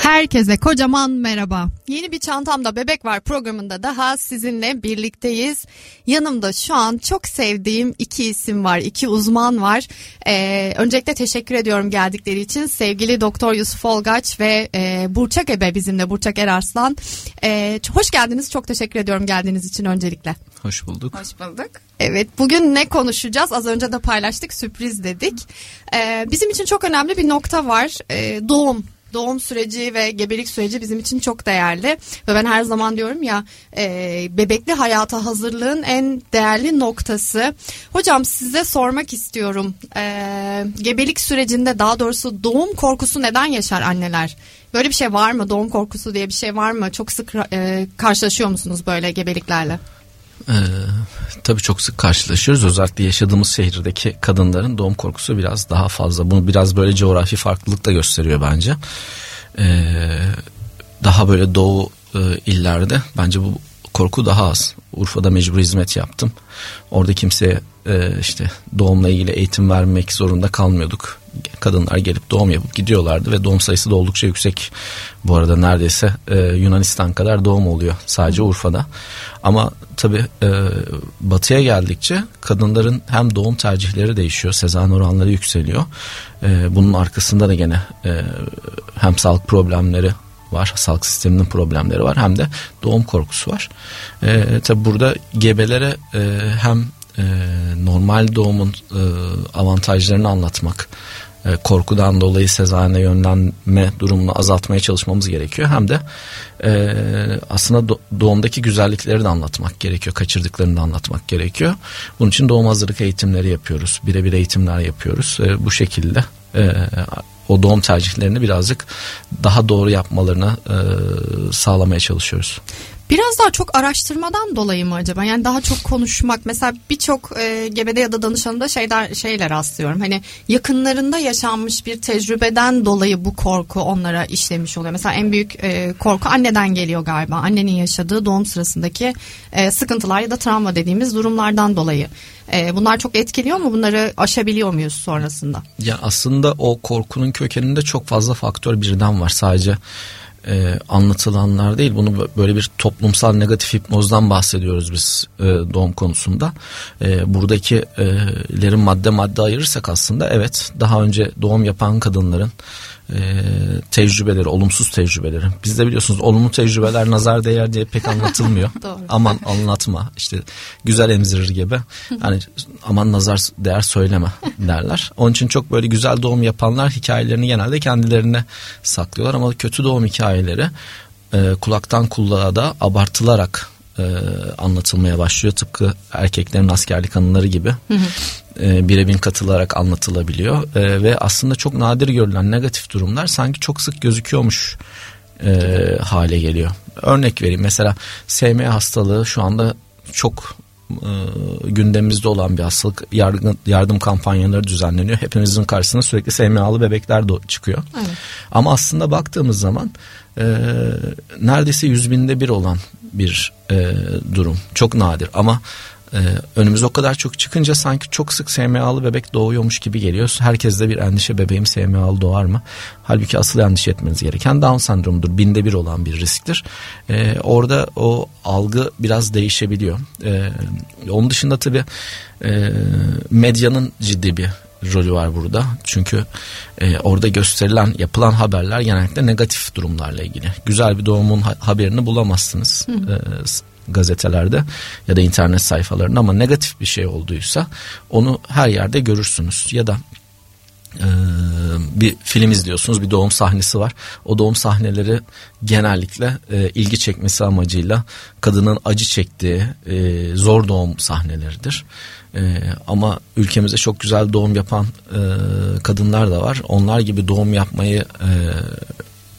Herkese kocaman merhaba. Yeni bir çantamda bebek var programında daha sizinle birlikteyiz. Yanımda şu an çok sevdiğim iki isim var, iki uzman var. Ee, öncelikle teşekkür ediyorum geldikleri için. Sevgili Doktor Yusuf Olgaç ve e, Burçak Ebe bizimle, Burçak Erarslan. Ee, hoş geldiniz, çok teşekkür ediyorum geldiğiniz için öncelikle. Hoş bulduk. Hoş bulduk. Evet bugün ne konuşacağız? Az önce de paylaştık sürpriz dedik. Ee, bizim için çok önemli bir nokta var. Ee, doğum doğum süreci ve gebelik süreci bizim için çok değerli ve ben her zaman diyorum ya e, bebekli hayata hazırlığın en değerli noktası. Hocam size sormak istiyorum e, gebelik sürecinde daha doğrusu doğum korkusu neden yaşar anneler? Böyle bir şey var mı? Doğum korkusu diye bir şey var mı? Çok sık e, karşılaşıyor musunuz böyle gebeliklerle? Ee, tabii çok sık karşılaşıyoruz. Özellikle yaşadığımız şehirdeki kadınların doğum korkusu biraz daha fazla. Bunu biraz böyle coğrafi farklılık da gösteriyor bence. Ee, daha böyle doğu e, illerde bence bu korku daha az. Urfa'da mecbur hizmet yaptım. Orada kimseye e, işte doğumla ilgili eğitim vermek zorunda kalmıyorduk. Kadınlar gelip doğum yapıp gidiyorlardı ve doğum sayısı da oldukça yüksek. Bu arada neredeyse e, Yunanistan kadar doğum oluyor sadece Urfa'da. Ama tabii e, batıya geldikçe kadınların hem doğum tercihleri değişiyor, sezan oranları yükseliyor. E, bunun arkasında da gene e, hem sağlık problemleri var. Sağlık sisteminin problemleri var. Hem de doğum korkusu var. E, tabi burada gebelere e, hem e, normal doğumun e, avantajlarını anlatmak, e, korkudan dolayı sezaryen'e yönlenme durumunu azaltmaya çalışmamız gerekiyor. Hem de e, aslında doğumdaki güzellikleri de anlatmak gerekiyor, kaçırdıklarını da anlatmak gerekiyor. Bunun için doğum hazırlık eğitimleri yapıyoruz, birebir eğitimler yapıyoruz. E, bu şekilde e, o doğum tercihlerini birazcık daha doğru yapmalarını e, sağlamaya çalışıyoruz. Biraz daha çok araştırmadan dolayı mı acaba? Yani daha çok konuşmak. Mesela birçok e, gebede ya da danışanında şeyler, şeyler rastlıyorum. Hani yakınlarında yaşanmış bir tecrübeden dolayı bu korku onlara işlemiş oluyor. Mesela en büyük e, korku anneden geliyor galiba. Annenin yaşadığı doğum sırasındaki e, sıkıntılar ya da travma dediğimiz durumlardan dolayı. E, bunlar çok etkiliyor mu? Bunları aşabiliyor muyuz sonrasında? Ya aslında o korkunun kökeninde çok fazla faktör birden var. Sadece e, anlatılanlar değil. Bunu böyle bir toplumsal negatif hipnozdan bahsediyoruz biz e, doğum konusunda. E, buradakilerin madde madde ayırırsak aslında evet daha önce doğum yapan kadınların e, tecrübeleri, olumsuz tecrübeleri. Bizde biliyorsunuz olumlu tecrübeler nazar değer diye pek anlatılmıyor. aman anlatma işte güzel emzirir gibi. Yani aman nazar değer söyleme derler. Onun için çok böyle güzel doğum yapanlar hikayelerini genelde kendilerine saklıyorlar ama kötü doğum hikayeleri e, kulaktan kulağa da abartılarak e, anlatılmaya başlıyor. Tıpkı erkeklerin askerlik anıları gibi e, birebir katılarak anlatılabiliyor. E, ve aslında çok nadir görülen negatif durumlar sanki çok sık gözüküyormuş e, hale geliyor. Örnek vereyim mesela SMA hastalığı şu anda çok e, gündemimizde olan bir hastalık yardım, yardım kampanyaları düzenleniyor. Hepimizin karşısına sürekli SMA'lı bebekler de çıkıyor. Evet. Ama aslında baktığımız zaman e, neredeyse yüz binde bir olan bir e, durum. Çok nadir ama e, önümüze o kadar çok çıkınca sanki çok sık SMA'lı bebek doğuyormuş gibi geliyor. Herkes de bir endişe bebeğim SMA'lı doğar mı? Halbuki asıl endişe etmeniz gereken Down sendromudur. Binde bir olan bir risktir. E, orada o algı biraz değişebiliyor. E, onun dışında tabii e, medyanın ciddi bir rolü var burada. Çünkü e, orada gösterilen, yapılan haberler genellikle negatif durumlarla ilgili. Güzel bir doğumun ha- haberini bulamazsınız e, gazetelerde ya da internet sayfalarında ama negatif bir şey olduysa onu her yerde görürsünüz. Ya da ee, bir film izliyorsunuz bir doğum sahnesi var. O doğum sahneleri genellikle e, ilgi çekmesi amacıyla kadının acı çektiği e, zor doğum sahneleridir. E, ama ülkemizde çok güzel doğum yapan kadınlar da var. Onlar gibi doğum yapmayı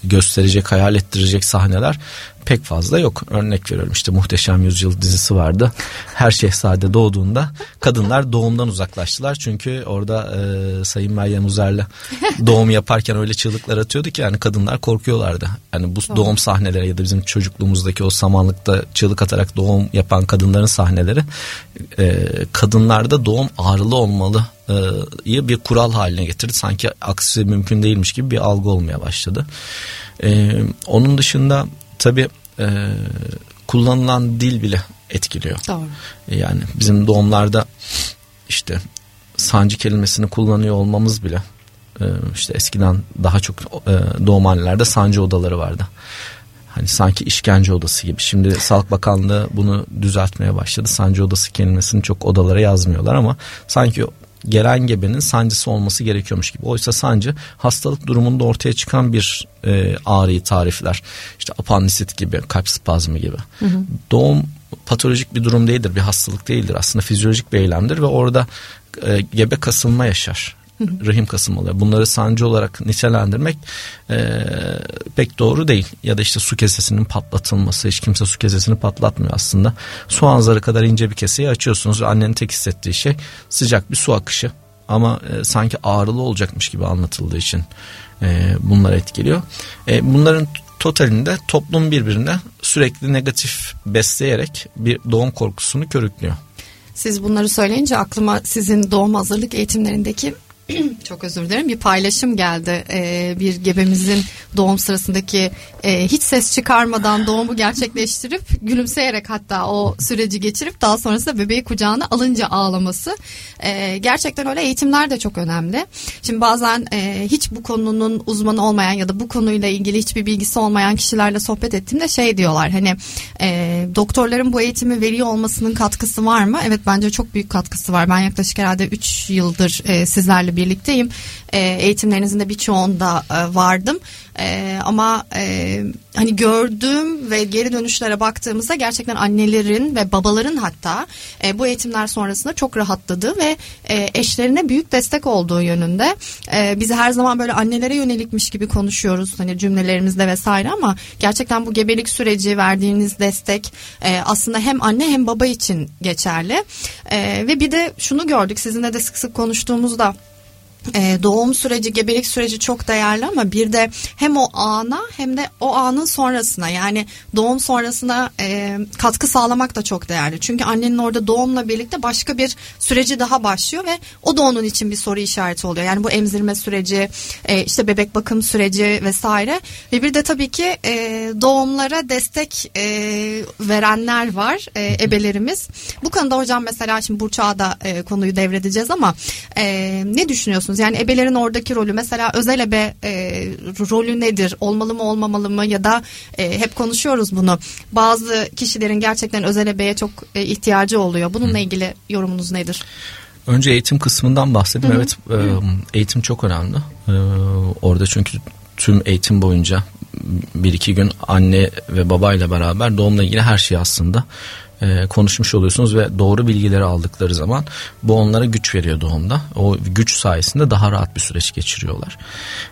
gösterecek, hayal ettirecek sahneler pek fazla yok. Örnek veriyorum işte Muhteşem Yüzyıl dizisi vardı. Her şehzade doğduğunda kadınlar doğumdan uzaklaştılar. Çünkü orada e, Sayın Meryem Uzer'le doğum yaparken öyle çığlıklar atıyordu ki yani kadınlar korkuyorlardı. Yani bu doğum sahneleri ya da bizim çocukluğumuzdaki o samanlıkta çığlık atarak doğum yapan kadınların sahneleri e, kadınlarda doğum ağrılı olmalı e, bir kural haline getirdi. Sanki aksi mümkün değilmiş gibi bir algı olmaya başladı. E, onun dışında tabii e, kullanılan dil bile etkiliyor. Doğru. Yani bizim doğumlarda işte sancı kelimesini kullanıyor olmamız bile e, işte eskiden daha çok e, doğumhanelerde sancı odaları vardı. Hani sanki işkence odası gibi. Şimdi Sağlık Bakanlığı bunu düzeltmeye başladı. Sancı odası kelimesini çok odalara yazmıyorlar ama sanki gelen gebenin sancısı olması gerekiyormuş gibi. Oysa sancı hastalık durumunda ortaya çıkan bir e, ağrıyı tarifler. İşte apandisit gibi, kalp spazmı gibi. Hı hı. Doğum patolojik bir durum değildir, bir hastalık değildir. Aslında fizyolojik bir eylemdir ve orada e, gebe kasılma yaşar rahim kasılmaları bunları sancı olarak nitelendirmek e, pek doğru değil. Ya da işte su kesesinin patlatılması hiç kimse su kesesini patlatmıyor aslında. Soğan zarı kadar ince bir keseyi açıyorsunuz annenin tek hissettiği şey sıcak bir su akışı. Ama e, sanki ağrılı olacakmış gibi anlatıldığı için e, bunlar etkiliyor. E, bunların totalinde toplum birbirine sürekli negatif besleyerek bir doğum korkusunu körüklüyor. Siz bunları söyleyince aklıma sizin doğum hazırlık eğitimlerindeki çok özür dilerim bir paylaşım geldi ee, bir gebemizin doğum sırasındaki e, hiç ses çıkarmadan doğumu gerçekleştirip gülümseyerek hatta o süreci geçirip daha sonrasında bebeği kucağına alınca ağlaması e, gerçekten öyle eğitimler de çok önemli. Şimdi bazen e, hiç bu konunun uzmanı olmayan ya da bu konuyla ilgili hiçbir bilgisi olmayan kişilerle sohbet ettiğimde şey diyorlar hani e, doktorların bu eğitimi veriyor olmasının katkısı var mı? Evet bence çok büyük katkısı var. Ben yaklaşık herhalde 3 yıldır e, sizlerle birlikteyim. E, eğitimlerinizin de birçoğunda e, vardım. E, ama e, hani gördüğüm ve geri dönüşlere baktığımızda gerçekten annelerin ve babaların hatta e, bu eğitimler sonrasında çok rahatladığı ve e, eşlerine büyük destek olduğu yönünde. E, biz her zaman böyle annelere yönelikmiş gibi konuşuyoruz hani cümlelerimizde vesaire ama gerçekten bu gebelik süreci verdiğiniz destek e, aslında hem anne hem baba için geçerli. E, ve bir de şunu gördük sizinle de sık sık konuştuğumuzda e, doğum süreci, gebelik süreci çok değerli ama bir de hem o ana hem de o anın sonrasına yani doğum sonrasına e, katkı sağlamak da çok değerli. Çünkü annenin orada doğumla birlikte başka bir süreci daha başlıyor ve o da onun için bir soru işareti oluyor. Yani bu emzirme süreci, e, işte bebek bakım süreci vesaire ve bir de tabii ki e, doğumlara destek e, verenler var, e, ebelerimiz. Bu konuda hocam mesela şimdi Burçak'a da e, konuyu devredeceğiz ama e, ne düşünüyorsunuz? Düşünüyorsunuz? Yani ebelerin oradaki rolü mesela özel ebe e, rolü nedir? Olmalı mı olmamalı mı ya da e, hep konuşuyoruz bunu. Bazı kişilerin gerçekten özel ebeye çok e, ihtiyacı oluyor. Bununla ilgili yorumunuz nedir? Önce eğitim kısmından bahsedeyim. Evet e, eğitim çok önemli. E, orada çünkü tüm eğitim boyunca bir iki gün anne ve babayla beraber doğumla ilgili her şey aslında e, konuşmuş oluyorsunuz ve doğru bilgileri aldıkları zaman bu onlara güç veriyor doğumda. O güç sayesinde daha rahat bir süreç geçiriyorlar.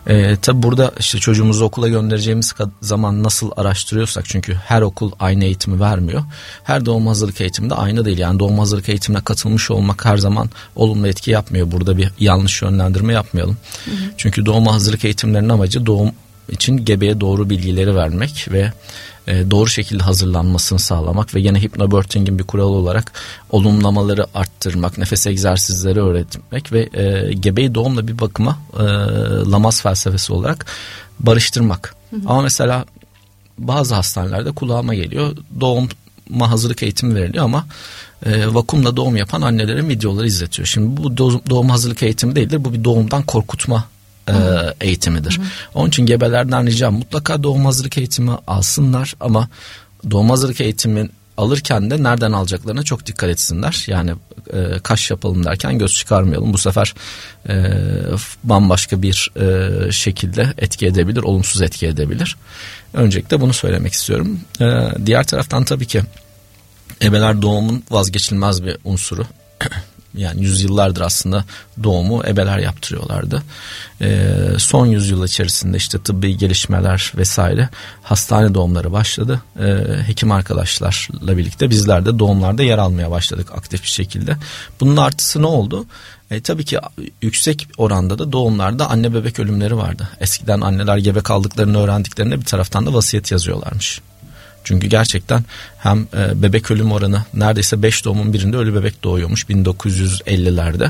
E, Tabi burada işte çocuğumuzu okula göndereceğimiz zaman nasıl araştırıyorsak çünkü her okul aynı eğitimi vermiyor. Her doğum hazırlık eğitiminde aynı değil. Yani doğum hazırlık eğitimine katılmış olmak her zaman olumlu etki yapmıyor. Burada bir yanlış yönlendirme yapmayalım. Hı hı. Çünkü doğum hazırlık eğitimlerinin amacı doğum için gebeye doğru bilgileri vermek ve e, doğru şekilde hazırlanmasını sağlamak ve yine hypnobirthing'in bir kuralı olarak olumlamaları arttırmak, nefes egzersizleri öğretmek ve e, gebeyi doğumla bir bakıma e, Lamas felsefesi olarak barıştırmak. Hı hı. Ama mesela bazı hastanelerde kulağıma geliyor doğum hazırlık eğitimi veriliyor ama e, vakumla doğum yapan annelerin videoları izletiyor. Şimdi bu doğum hazırlık eğitimi değildir. Bu bir doğumdan korkutma e, eğitimidir. Hı. Onun için gebelerden ricam mutlaka doğum hazırlık eğitimi alsınlar ama doğum hazırlık eğitimin alırken de nereden alacaklarına çok dikkat etsinler. Yani e, kaş yapalım derken göz çıkarmayalım. Bu sefer e, bambaşka bir e, şekilde etki edebilir, olumsuz etki edebilir. Öncelikle bunu söylemek istiyorum. E, diğer taraftan tabii ki ebeler doğumun vazgeçilmez bir unsuru. Yani yüzyıllardır aslında doğumu ebeler yaptırıyorlardı. E, son yüzyıl içerisinde işte tıbbi gelişmeler vesaire hastane doğumları başladı. E, hekim arkadaşlarla birlikte bizler de doğumlarda yer almaya başladık aktif bir şekilde. Bunun artısı ne oldu? E, tabii ki yüksek oranda da doğumlarda anne bebek ölümleri vardı. Eskiden anneler gebe kaldıklarını öğrendiklerinde bir taraftan da vasiyet yazıyorlarmış. Çünkü gerçekten hem e, bebek ölüm oranı neredeyse 5 doğumun birinde ölü bebek doğuyormuş 1950'lerde.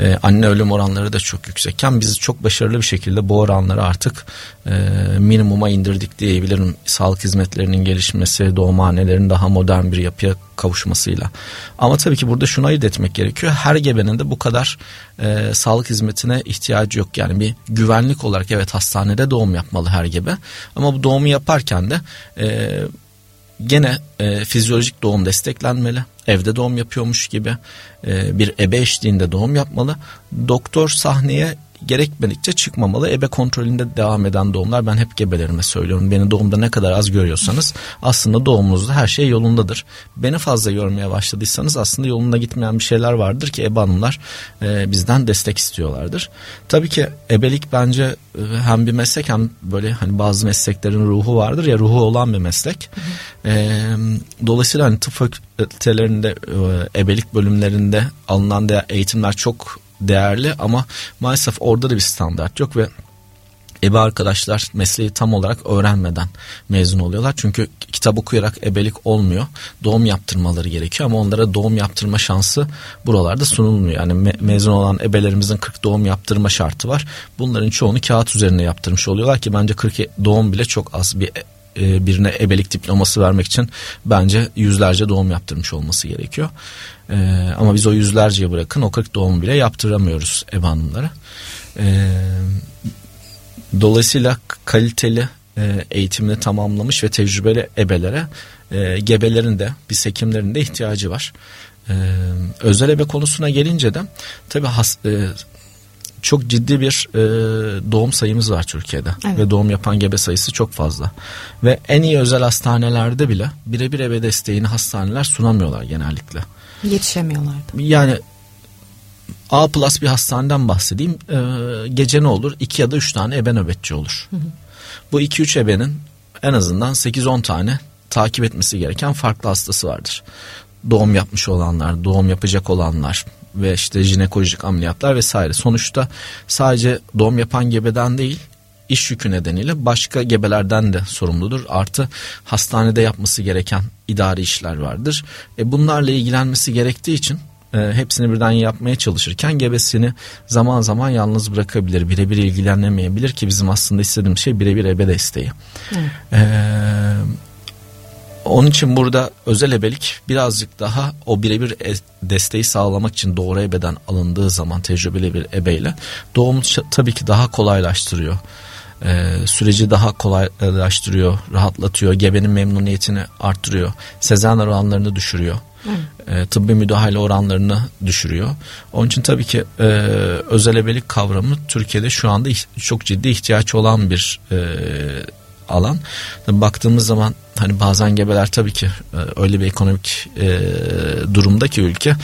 E, anne ölüm oranları da çok yüksekken biz çok başarılı bir şekilde bu oranları artık e, minimuma indirdik diyebilirim. Sağlık hizmetlerinin gelişmesi, doğumhanelerin daha modern bir yapıya kavuşmasıyla. Ama tabii ki burada şunu ayırt etmek gerekiyor. Her gebenin de bu kadar e, sağlık hizmetine ihtiyacı yok. Yani bir güvenlik olarak evet hastanede doğum yapmalı her gebe. Ama bu doğumu yaparken de e, gene e, fizyolojik doğum desteklenmeli. Evde doğum yapıyormuş gibi e, bir ebe eşliğinde doğum yapmalı. Doktor sahneye gerekmedikçe çıkmamalı. Ebe kontrolünde devam eden doğumlar ben hep gebelerime söylüyorum. Beni doğumda ne kadar az görüyorsanız aslında doğumunuzda her şey yolundadır. Beni fazla görmeye başladıysanız aslında yolunda gitmeyen bir şeyler vardır ki ebe hanımlar e, bizden destek istiyorlardır. Tabii ki ebelik bence e, hem bir meslek hem böyle hani bazı mesleklerin ruhu vardır ya ruhu olan bir meslek. E, dolayısıyla hani tıp fakültelerinde e, ebelik bölümlerinde alınan de eğitimler çok değerli ama maalesef orada da bir standart yok ve ebe arkadaşlar mesleği tam olarak öğrenmeden mezun oluyorlar. Çünkü kitap okuyarak ebelik olmuyor. Doğum yaptırmaları gerekiyor ama onlara doğum yaptırma şansı buralarda sunulmuyor. Yani me- mezun olan ebelerimizin 40 doğum yaptırma şartı var. Bunların çoğunu kağıt üzerine yaptırmış oluyorlar ki bence 40 doğum bile çok az bir e, birine ebelik diploması vermek için bence yüzlerce doğum yaptırmış olması gerekiyor. E, ama biz o yüzlerceye bırakın o 40 doğum bile yaptıramıyoruz ebe hanımlara. E, dolayısıyla kaliteli e, eğitimini tamamlamış ve tecrübeli ebelere e, gebelerin de biz hekimlerin de ihtiyacı var. E, özel ebe konusuna gelince de tabii has, e, çok ciddi bir e, doğum sayımız var Türkiye'de evet. ve doğum yapan gebe sayısı çok fazla ve en iyi özel hastanelerde bile birebir ebe desteğini hastaneler sunamıyorlar genellikle. Yetişemiyorlar. Yani A plus bir hastaneden bahsedeyim. E, gece ne olur? İki ya da üç tane ebe nöbetçi olur. Hı hı. Bu iki üç ebenin en azından 8-10 tane takip etmesi gereken farklı hastası vardır. Doğum yapmış olanlar, doğum yapacak olanlar, ve işte jinekolojik ameliyatlar vesaire. Sonuçta sadece doğum yapan gebeden değil iş yükü nedeniyle başka gebelerden de sorumludur. Artı hastanede yapması gereken idari işler vardır. E bunlarla ilgilenmesi gerektiği için e, hepsini birden yapmaya çalışırken gebesini zaman zaman yalnız bırakabilir. Birebir ilgilenemeyebilir ki bizim aslında istediğimiz şey birebir ebe desteği. Evet. E, onun için burada özel ebelik birazcık daha o birebir e, desteği sağlamak için doğru ebeden alındığı zaman tecrübeli bir ebeyle doğumu tabii ki daha kolaylaştırıyor. Ee, süreci daha kolaylaştırıyor, rahatlatıyor, gebenin memnuniyetini arttırıyor, sezaryen oranlarını düşürüyor. E, tıbbi müdahale oranlarını düşürüyor. Onun için tabii ki e, özel ebelik kavramı Türkiye'de şu anda çok ciddi ihtiyaç olan bir e, alan. Baktığımız zaman hani bazen gebeler tabii ki e, öyle bir ekonomik e, durumda ki ülke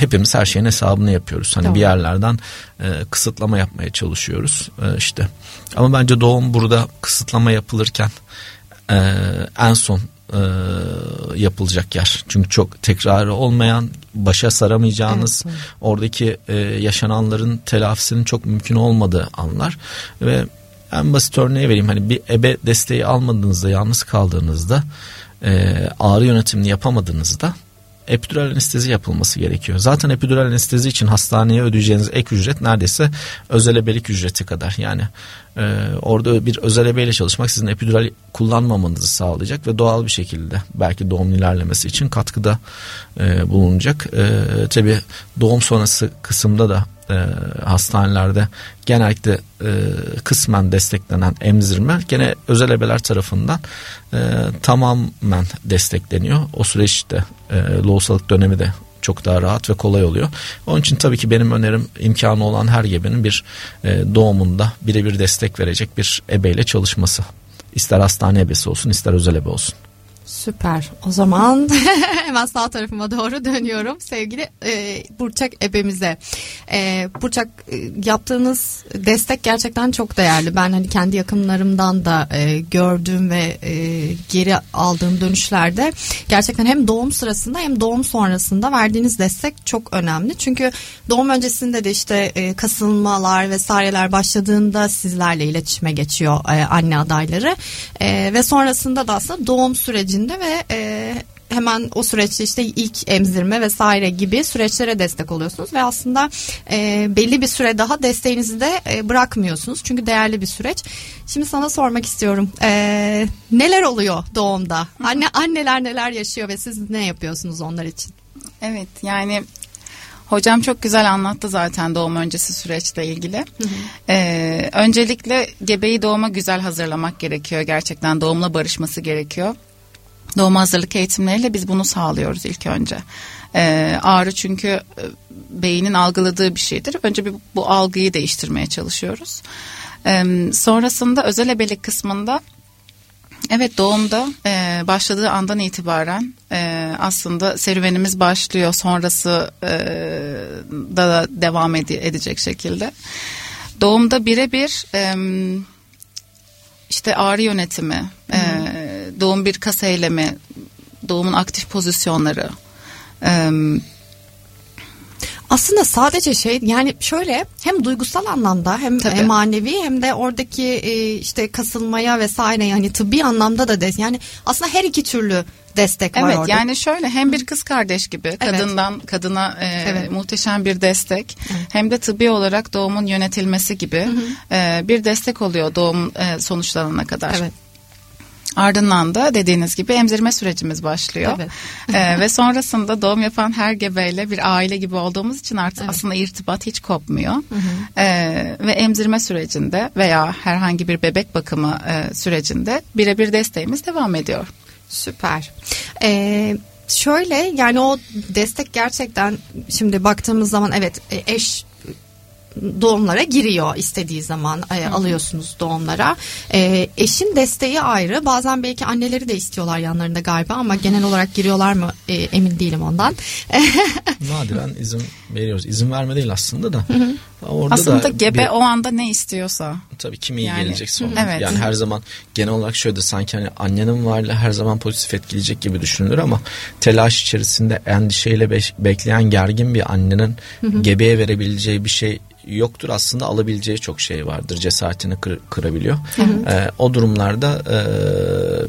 hepimiz her şeyin hesabını yapıyoruz. Hani tamam. bir yerlerden e, kısıtlama yapmaya çalışıyoruz e, işte. Ama bence doğum burada kısıtlama yapılırken e, en son e, yapılacak yer. Çünkü çok tekrarı olmayan, başa saramayacağınız, evet. oradaki e, yaşananların telafisinin çok mümkün olmadığı anlar ve en basit örneği vereyim. Hani bir ebe desteği almadığınızda, yalnız kaldığınızda, e, ağrı yönetimini yapamadığınızda epidural anestezi yapılması gerekiyor. Zaten epidural anestezi için hastaneye ödeyeceğiniz ek ücret neredeyse özel ebelik ücreti kadar. Yani e, orada bir özel ebeyle çalışmak sizin epidural kullanmamanızı sağlayacak ve doğal bir şekilde belki doğum ilerlemesi için katkıda e, bulunacak. E, tabii doğum sonrası kısımda da e, hastanelerde genellikle e, kısmen desteklenen emzirme gene özel ebeler tarafından tamamen destekleniyor. O süreçte e, dönemi de çok daha rahat ve kolay oluyor. Onun için tabii ki benim önerim imkanı olan her gebenin bir e, doğumunda birebir destek verecek bir ebeyle çalışması. İster hastane ebesi olsun ister özel ebe olsun. Süper. O zaman hemen sağ tarafıma doğru dönüyorum. Sevgili e, Burçak ebemize. E, Burçak e, yaptığınız destek gerçekten çok değerli. Ben hani kendi yakınlarımdan da e, gördüğüm ve e, geri aldığım dönüşlerde gerçekten hem doğum sırasında hem doğum sonrasında verdiğiniz destek çok önemli. Çünkü doğum öncesinde de işte e, kasılmalar vesaireler başladığında sizlerle iletişime geçiyor e, anne adayları. E, ve sonrasında da aslında doğum sürecinde ve e, hemen o süreçte işte ilk emzirme vesaire gibi süreçlere destek oluyorsunuz ve aslında e, belli bir süre daha desteğinizi de e, bırakmıyorsunuz çünkü değerli bir süreç. Şimdi sana sormak istiyorum e, neler oluyor doğumda? Anne anneler neler yaşıyor ve siz ne yapıyorsunuz onlar için? Evet yani Hocam çok güzel anlattı zaten doğum öncesi süreçle ilgili. Hı hı. Ee, öncelikle gebeyi doğuma güzel hazırlamak gerekiyor. Gerçekten doğumla barışması gerekiyor. Doğum hazırlık eğitimleriyle biz bunu sağlıyoruz ilk önce. Ee, ağrı çünkü e, beynin algıladığı bir şeydir. Önce bir bu algıyı değiştirmeye çalışıyoruz. Ee, sonrasında özel ebelik kısmında Evet doğumda e, başladığı andan itibaren e, aslında serüvenimiz başlıyor sonrası e, da devam ede- edecek şekilde. Doğumda birebir e, işte ağrı yönetimi, e, doğum bir kas eylemi, doğumun aktif pozisyonları. E, aslında sadece şey yani şöyle hem duygusal anlamda hem Tabii. manevi hem de oradaki e, işte kasılmaya vesaire yani tıbbi anlamda da des yani aslında her iki türlü destek var evet, orada. Evet yani şöyle hem bir kız kardeş gibi evet. kadından kadına e, evet. muhteşem bir destek evet. hem de tıbbi olarak doğumun yönetilmesi gibi hı hı. E, bir destek oluyor doğum e, sonuçlanana kadar. Evet. Ardından da dediğiniz gibi emzirme sürecimiz başlıyor. Evet. ee, ve sonrasında doğum yapan her gebeyle bir aile gibi olduğumuz için artık evet. aslında irtibat hiç kopmuyor. Hı hı. Ee, ve emzirme sürecinde veya herhangi bir bebek bakımı e, sürecinde birebir desteğimiz devam ediyor. Süper. Ee, şöyle yani o destek gerçekten şimdi baktığımız zaman evet e, eş doğumlara giriyor istediği zaman e, alıyorsunuz doğumlara. E, eşin desteği ayrı. Bazen belki anneleri de istiyorlar yanlarında galiba ama genel olarak giriyorlar mı e, emin değilim ondan. Nadiren izin veriyoruz. İzin verme değil aslında da. Orada aslında da gebe bir, o anda ne istiyorsa. Tabii kim iyi yani, gelecek sonra. Evet. Yani her zaman genel olarak şöyle sanki hani annenin varlığı her zaman pozitif etkileyecek gibi düşünülür ama telaş içerisinde endişeyle be- bekleyen gergin bir annenin gebeye verebileceği bir şey yoktur aslında alabileceği çok şey vardır cesaretini kır, kırabiliyor. Hı hı. E, o durumlarda e,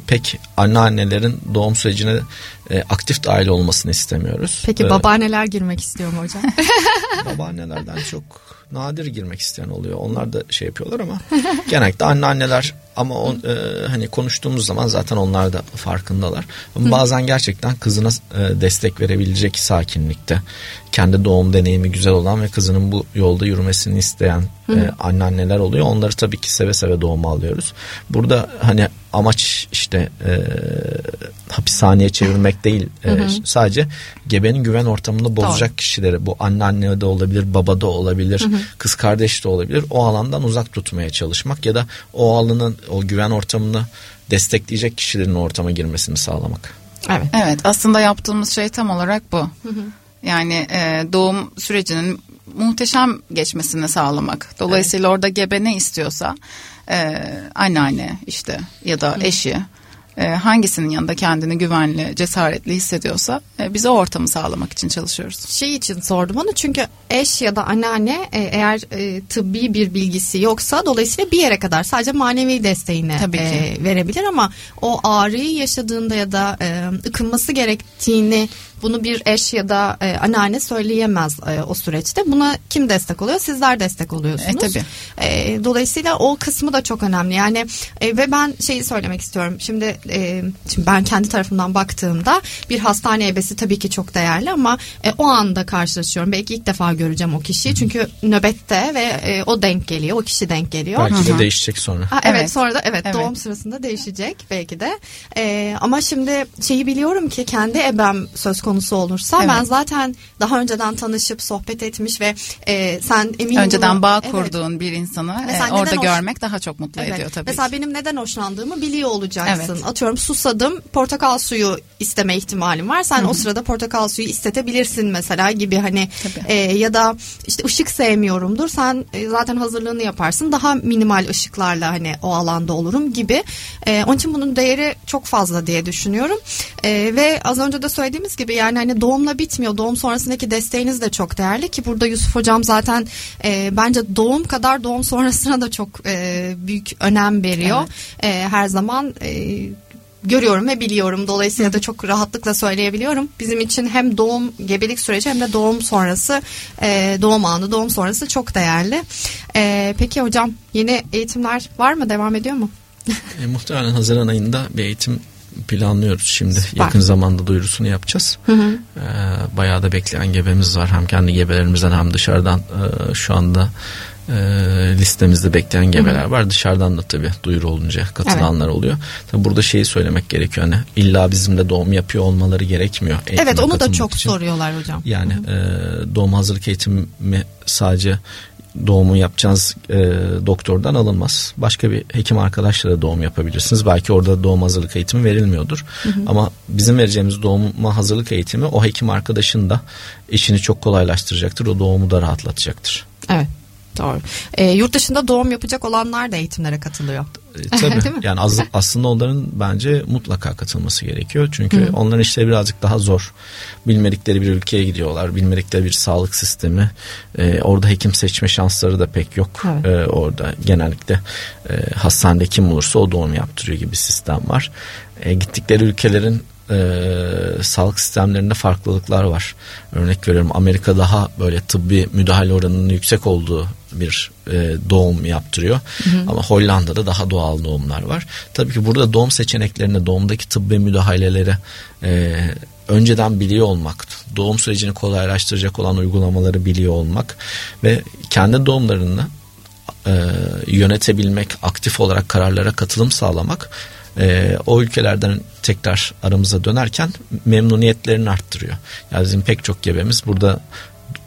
pek anneannelerin doğum sürecine e, aktif dahil olmasını istemiyoruz. Peki babaanneler girmek istiyor mu hocam? babaannelerden çok nadir girmek isteyen oluyor. Onlar da şey yapıyorlar ama genellikle anneanneler ama on, e, hani konuştuğumuz zaman zaten onlar da farkındalar. Ama bazen gerçekten kızına e, destek verebilecek sakinlikte kendi doğum deneyimi güzel olan ve kızının bu yolda yürümesini isteyen e, anneanneler oluyor. Onları tabii ki seve seve doğuma alıyoruz. Burada hani amaç işte e, hapishaneye çevirmek değil. E, sadece gebenin güven ortamını bozacak Doğru. kişileri bu anneanne de olabilir, baba da olabilir, hı hı. Kız kardeş de olabilir. O alandan uzak tutmaya çalışmak ya da o alanın o güven ortamını destekleyecek kişilerin ortama girmesini sağlamak. Evet. Evet aslında yaptığımız şey tam olarak bu. Hı hı. Yani e, doğum sürecinin muhteşem geçmesini sağlamak. Dolayısıyla evet. orada gebe ne istiyorsa e, anneanne işte ya da eşi hangisinin yanında kendini güvenli, cesaretli hissediyorsa e, bize o ortamı sağlamak için çalışıyoruz. Şey için sordum onu çünkü eş ya da anneanne e, eğer e, tıbbi bir bilgisi yoksa dolayısıyla bir yere kadar sadece manevi desteğini e, verebilir ama o ağrıyı yaşadığında ya da e, ıkınması gerektiğini bunu bir eş ya da e, anneanne söyleyemez e, o süreçte. Buna kim destek oluyor? Sizler destek oluyorsunuz. E, tabii. E, dolayısıyla o kısmı da çok önemli. Yani e, ve ben şeyi söylemek istiyorum. Şimdi, e, şimdi ben kendi tarafımdan baktığımda bir hastane ebesi tabii ki çok değerli ama e, o anda karşılaşıyorum. Belki ilk defa göreceğim o kişiyi. Çünkü nöbette ve e, o denk geliyor. O kişi denk geliyor. Belki de Hı-hı. değişecek sonra. Ha, evet, evet sonra da evet, evet doğum sırasında değişecek belki de. E, ama şimdi şeyi biliyorum ki kendi ebem söz konusu konusu olursa Evet. ben zaten daha önceden tanışıp sohbet etmiş ve e, sen emin Önceden bağ Evet. kurduğun bir insanı e, orada hoş- görmek daha çok mutlu Evet. ediyor tabii Mesela ki. benim neden hoşlandığımı biliyor olacaksın. Evet. Atıyorum susadım portakal suyu isteme ihtimalim var. Sen o sırada portakal suyu istetebilirsin mesela gibi hani Tabii. e, ya da işte ışık sevmiyorumdur. Sen e, zaten hazırlığını yaparsın. Daha minimal ışıklarla hani o alanda olurum gibi. E, onun için bunun değeri çok fazla diye düşünüyorum. E, ve az önce de söylediğimiz gibi yani hani doğumla bitmiyor. Doğum sonrasındaki desteğiniz de çok değerli ki burada Yusuf hocam zaten e, bence doğum kadar doğum sonrasına da çok e, büyük önem veriyor. E, her zaman e, görüyorum ve biliyorum. Dolayısıyla da çok rahatlıkla söyleyebiliyorum. Bizim için hem doğum gebelik süreci hem de doğum sonrası e, doğum anı doğum sonrası çok değerli. E, peki hocam yeni eğitimler var mı? Devam ediyor mu? E, muhtemelen Haziran ayında bir eğitim planlıyoruz şimdi. Süper. Yakın zamanda duyurusunu yapacağız. E, bayağı da bekleyen gebemiz var. Hem kendi gebelerimizden hem dışarıdan e, şu anda e, listemizde bekleyen gebeler var. Dışarıdan da tabii duyuru olunca katılanlar oluyor. Tabii burada şeyi söylemek gerekiyor. Hani illa bizimle doğum yapıyor olmaları gerekmiyor. evet onu da çok için. soruyorlar hocam. Yani e, doğum hazırlık eğitimi sadece doğumu yapacağınız e, doktordan alınmaz. Başka bir hekim arkadaşla da doğum yapabilirsiniz. Belki orada doğum hazırlık eğitimi verilmiyordur. Ama bizim vereceğimiz doğuma hazırlık eğitimi o hekim arkadaşın da işini çok kolaylaştıracaktır. O doğumu da rahatlatacaktır. Evet. Doğru. E, yurt dışında doğum yapacak olanlar da eğitimlere katılıyor. E, tabii yani az, aslında onların bence mutlaka katılması gerekiyor. Çünkü onların işleri birazcık daha zor. Bilmedikleri bir ülkeye gidiyorlar. Bilmedikleri bir sağlık sistemi. E, orada hekim seçme şansları da pek yok. Evet. E, orada genellikle e, hastanede kim olursa o doğum yaptırıyor gibi bir sistem var. E, gittikleri ülkelerin e, sağlık sistemlerinde farklılıklar var. Örnek veriyorum Amerika daha böyle tıbbi müdahale oranının yüksek olduğu bir e, doğum yaptırıyor. Ama Hollanda'da daha doğal doğumlar var. Tabii ki burada doğum seçeneklerine, doğumdaki tıbbi müdahalelere e, önceden biliyor olmak, doğum sürecini kolaylaştıracak olan uygulamaları biliyor olmak ve kendi doğumlarını e, yönetebilmek, aktif olarak kararlara katılım sağlamak e, o ülkelerden tekrar aramıza dönerken memnuniyetlerini arttırıyor. Yani bizim pek çok gebemiz burada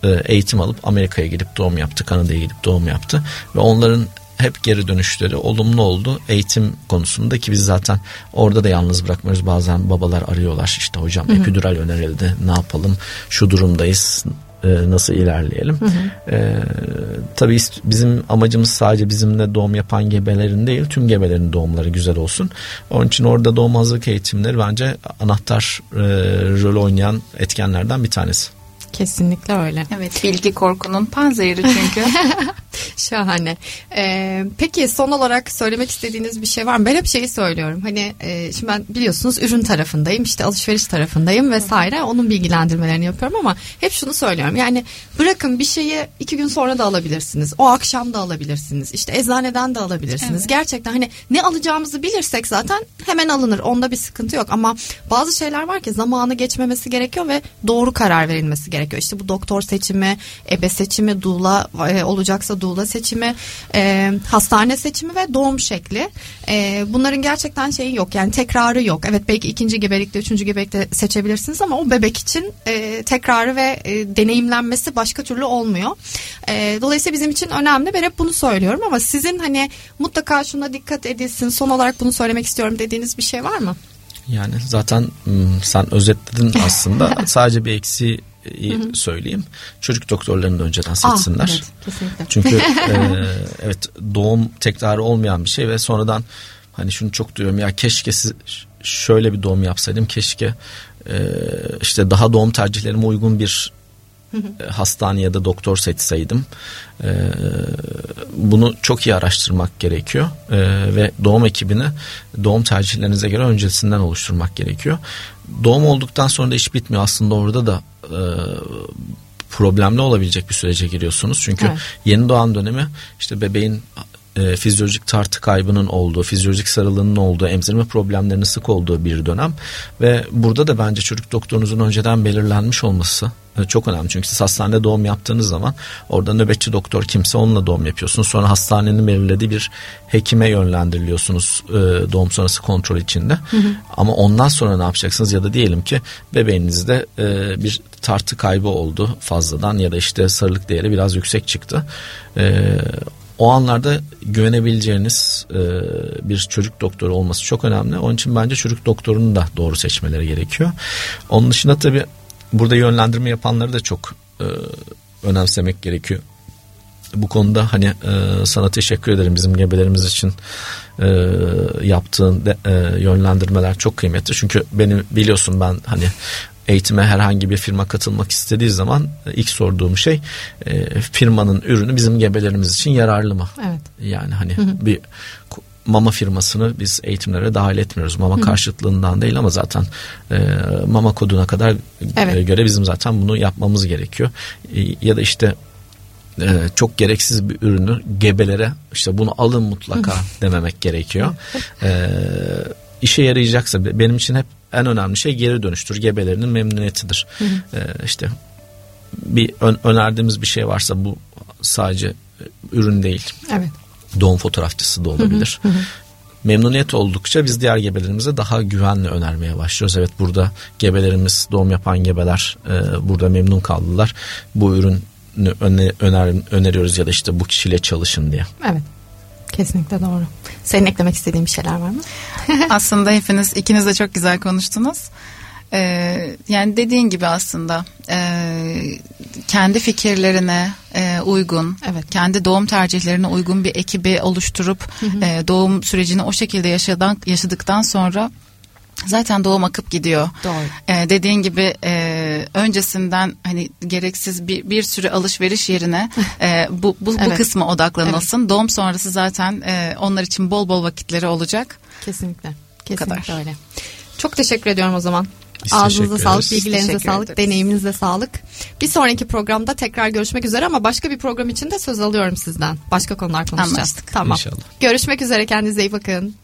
e, eğitim alıp Amerika'ya gidip doğum yaptı, Kanada'ya gidip doğum yaptı ve onların hep geri dönüşleri olumlu oldu eğitim konusunda ki biz zaten orada da yalnız bırakmıyoruz. Bazen babalar arıyorlar işte hocam epidural önerildi ne yapalım? Şu durumdayız e, nasıl ilerleyelim E, tabii ist- bizim amacımız sadece bizimle doğum yapan gebelerin değil tüm gebelerin doğumları güzel olsun onun için orada doğum hazırlık eğitimleri bence anahtar e, rol oynayan etkenlerden bir tanesi. Kesinlikle öyle. Evet bilgi korkunun panzehiri çünkü. Şahane. Ee, peki son olarak söylemek istediğiniz bir şey var mı? Ben hep şeyi söylüyorum. Hani e, şimdi ben biliyorsunuz ürün tarafındayım, işte alışveriş tarafındayım vesaire. Onun bilgilendirmelerini yapıyorum ama hep şunu söylüyorum. Yani bırakın bir şeyi iki gün sonra da alabilirsiniz. O akşam da alabilirsiniz. İşte eczaneden de alabilirsiniz. Evet. Gerçekten hani ne alacağımızı bilirsek zaten hemen alınır. Onda bir sıkıntı yok. Ama bazı şeyler var ki zamanı geçmemesi gerekiyor ve doğru karar verilmesi gerekiyor. İşte bu doktor seçimi, ebe seçimi, duğla e, olacaksa duğla seçimi, e, hastane seçimi ve doğum şekli. E, bunların gerçekten şeyi yok. Yani tekrarı yok. Evet belki ikinci gebelikte, üçüncü gebelikte seçebilirsiniz ama o bebek için e, tekrarı ve e, deneyimlenmesi başka türlü olmuyor. E, dolayısıyla bizim için önemli. Ben hep bunu söylüyorum ama sizin hani mutlaka şuna dikkat edilsin. Son olarak bunu söylemek istiyorum dediğiniz bir şey var mı? Yani zaten sen özetledin aslında sadece bir eksiği söyleyeyim. Çocuk doktorlarını da önceden seçsinler. Ah, evet, kesinlikle. Çünkü e, evet doğum tekrarı olmayan bir şey ve sonradan hani şunu çok duyuyorum ya keşke siz şöyle bir doğum yapsaydım keşke e, işte daha doğum tercihlerime uygun bir e, hastane ya da doktor seçseydim. E, bunu çok iyi araştırmak gerekiyor E, ve doğum ekibini doğum tercihlerinize göre öncesinden oluşturmak gerekiyor. Doğum olduktan sonra da iş bitmiyor aslında orada da e, problemli olabilecek bir sürece giriyorsunuz. Çünkü Evet. yeni doğan dönemi işte bebeğin e, fizyolojik tartı kaybının olduğu, fizyolojik sarılığının olduğu, emzirme problemlerinin sık olduğu bir dönem ve burada da bence çocuk doktorunuzun önceden belirlenmiş olması e, çok önemli. Çünkü siz hastanede doğum yaptığınız zaman orada nöbetçi doktor kimse onunla doğum yapıyorsunuz. Sonra hastanenin belirlediği bir hekime yönlendiriliyorsunuz e, doğum sonrası kontrol içinde. Hı hı. Ama ondan sonra ne yapacaksınız ya da diyelim ki bebeğinizde e, bir tartı kaybı oldu fazladan ya da işte sarılık değeri biraz yüksek çıktı. O anlarda güvenebileceğiniz e, bir çocuk doktoru olması çok önemli. Onun için bence çocuk doktorunu da doğru seçmeleri gerekiyor. Onun dışında tabii burada yönlendirme yapanları da çok e, önemsemek gerekiyor. Bu konuda hani e, sana teşekkür ederim bizim gebelerimiz için e, yaptığın de, e, yönlendirmeler çok kıymetli. Çünkü beni biliyorsun ben hani eğitime herhangi bir firma katılmak istediği zaman e, ilk sorduğum şey e, firmanın ürünü bizim gebelerimiz için yararlı mı? Evet. Yani hani hı hı. bir mama firmasını biz eğitimlere dahil etmiyoruz. Mama hı. karşıtlığından değil ama zaten e, mama koduna kadar evet. e, göre bizim zaten bunu yapmamız gerekiyor. E, ya da işte e, çok gereksiz bir ürünü gebelere işte bunu alın mutlaka dememek gerekiyor. E, işe yarayacaksa benim için hep en önemli şey geri dönüştür. Gebelerinin memnuniyetidir. Hı hı. Ee, işte bir ön, önerdiğimiz bir şey varsa bu sadece e, ürün değil. Evet. Doğum fotoğrafçısı da olabilir. Hı hı hı. Memnuniyet oldukça biz diğer gebelerimize daha güvenle önermeye başlıyoruz. Evet burada gebelerimiz doğum yapan gebeler e, burada memnun kaldılar. Bu ürün öner, öneriyoruz ya da işte bu kişiyle çalışın diye. Evet. Kesinlikle doğru. Senin eklemek istediğin bir şeyler var mı? aslında hepiniz ikiniz de çok güzel konuştunuz. Ee, yani dediğin gibi aslında e, kendi fikirlerine e, uygun, evet. kendi doğum tercihlerine uygun bir ekibi oluşturup hı hı. E, doğum sürecini o şekilde yaşadan, yaşadıktan sonra zaten doğum akıp gidiyor. Doğru. Ee, dediğin gibi e, öncesinden hani gereksiz bir bir sürü alışveriş yerine e, bu bu, evet. bu kısma odaklanılsın. Evet. Doğum sonrası zaten e, onlar için bol bol vakitleri olacak. Kesinlikle. Kesinlikle kadar. öyle. Çok teşekkür ediyorum o zaman. Biz Ağzınıza sağlık, bilgilerinize sağlık, ederiz. deneyiminize sağlık. Bir sonraki programda tekrar görüşmek üzere ama başka bir program için de söz alıyorum sizden. Başka konular konuşacağız. Anlaştık. Tamam. İnşallah. Görüşmek üzere kendinize iyi bakın.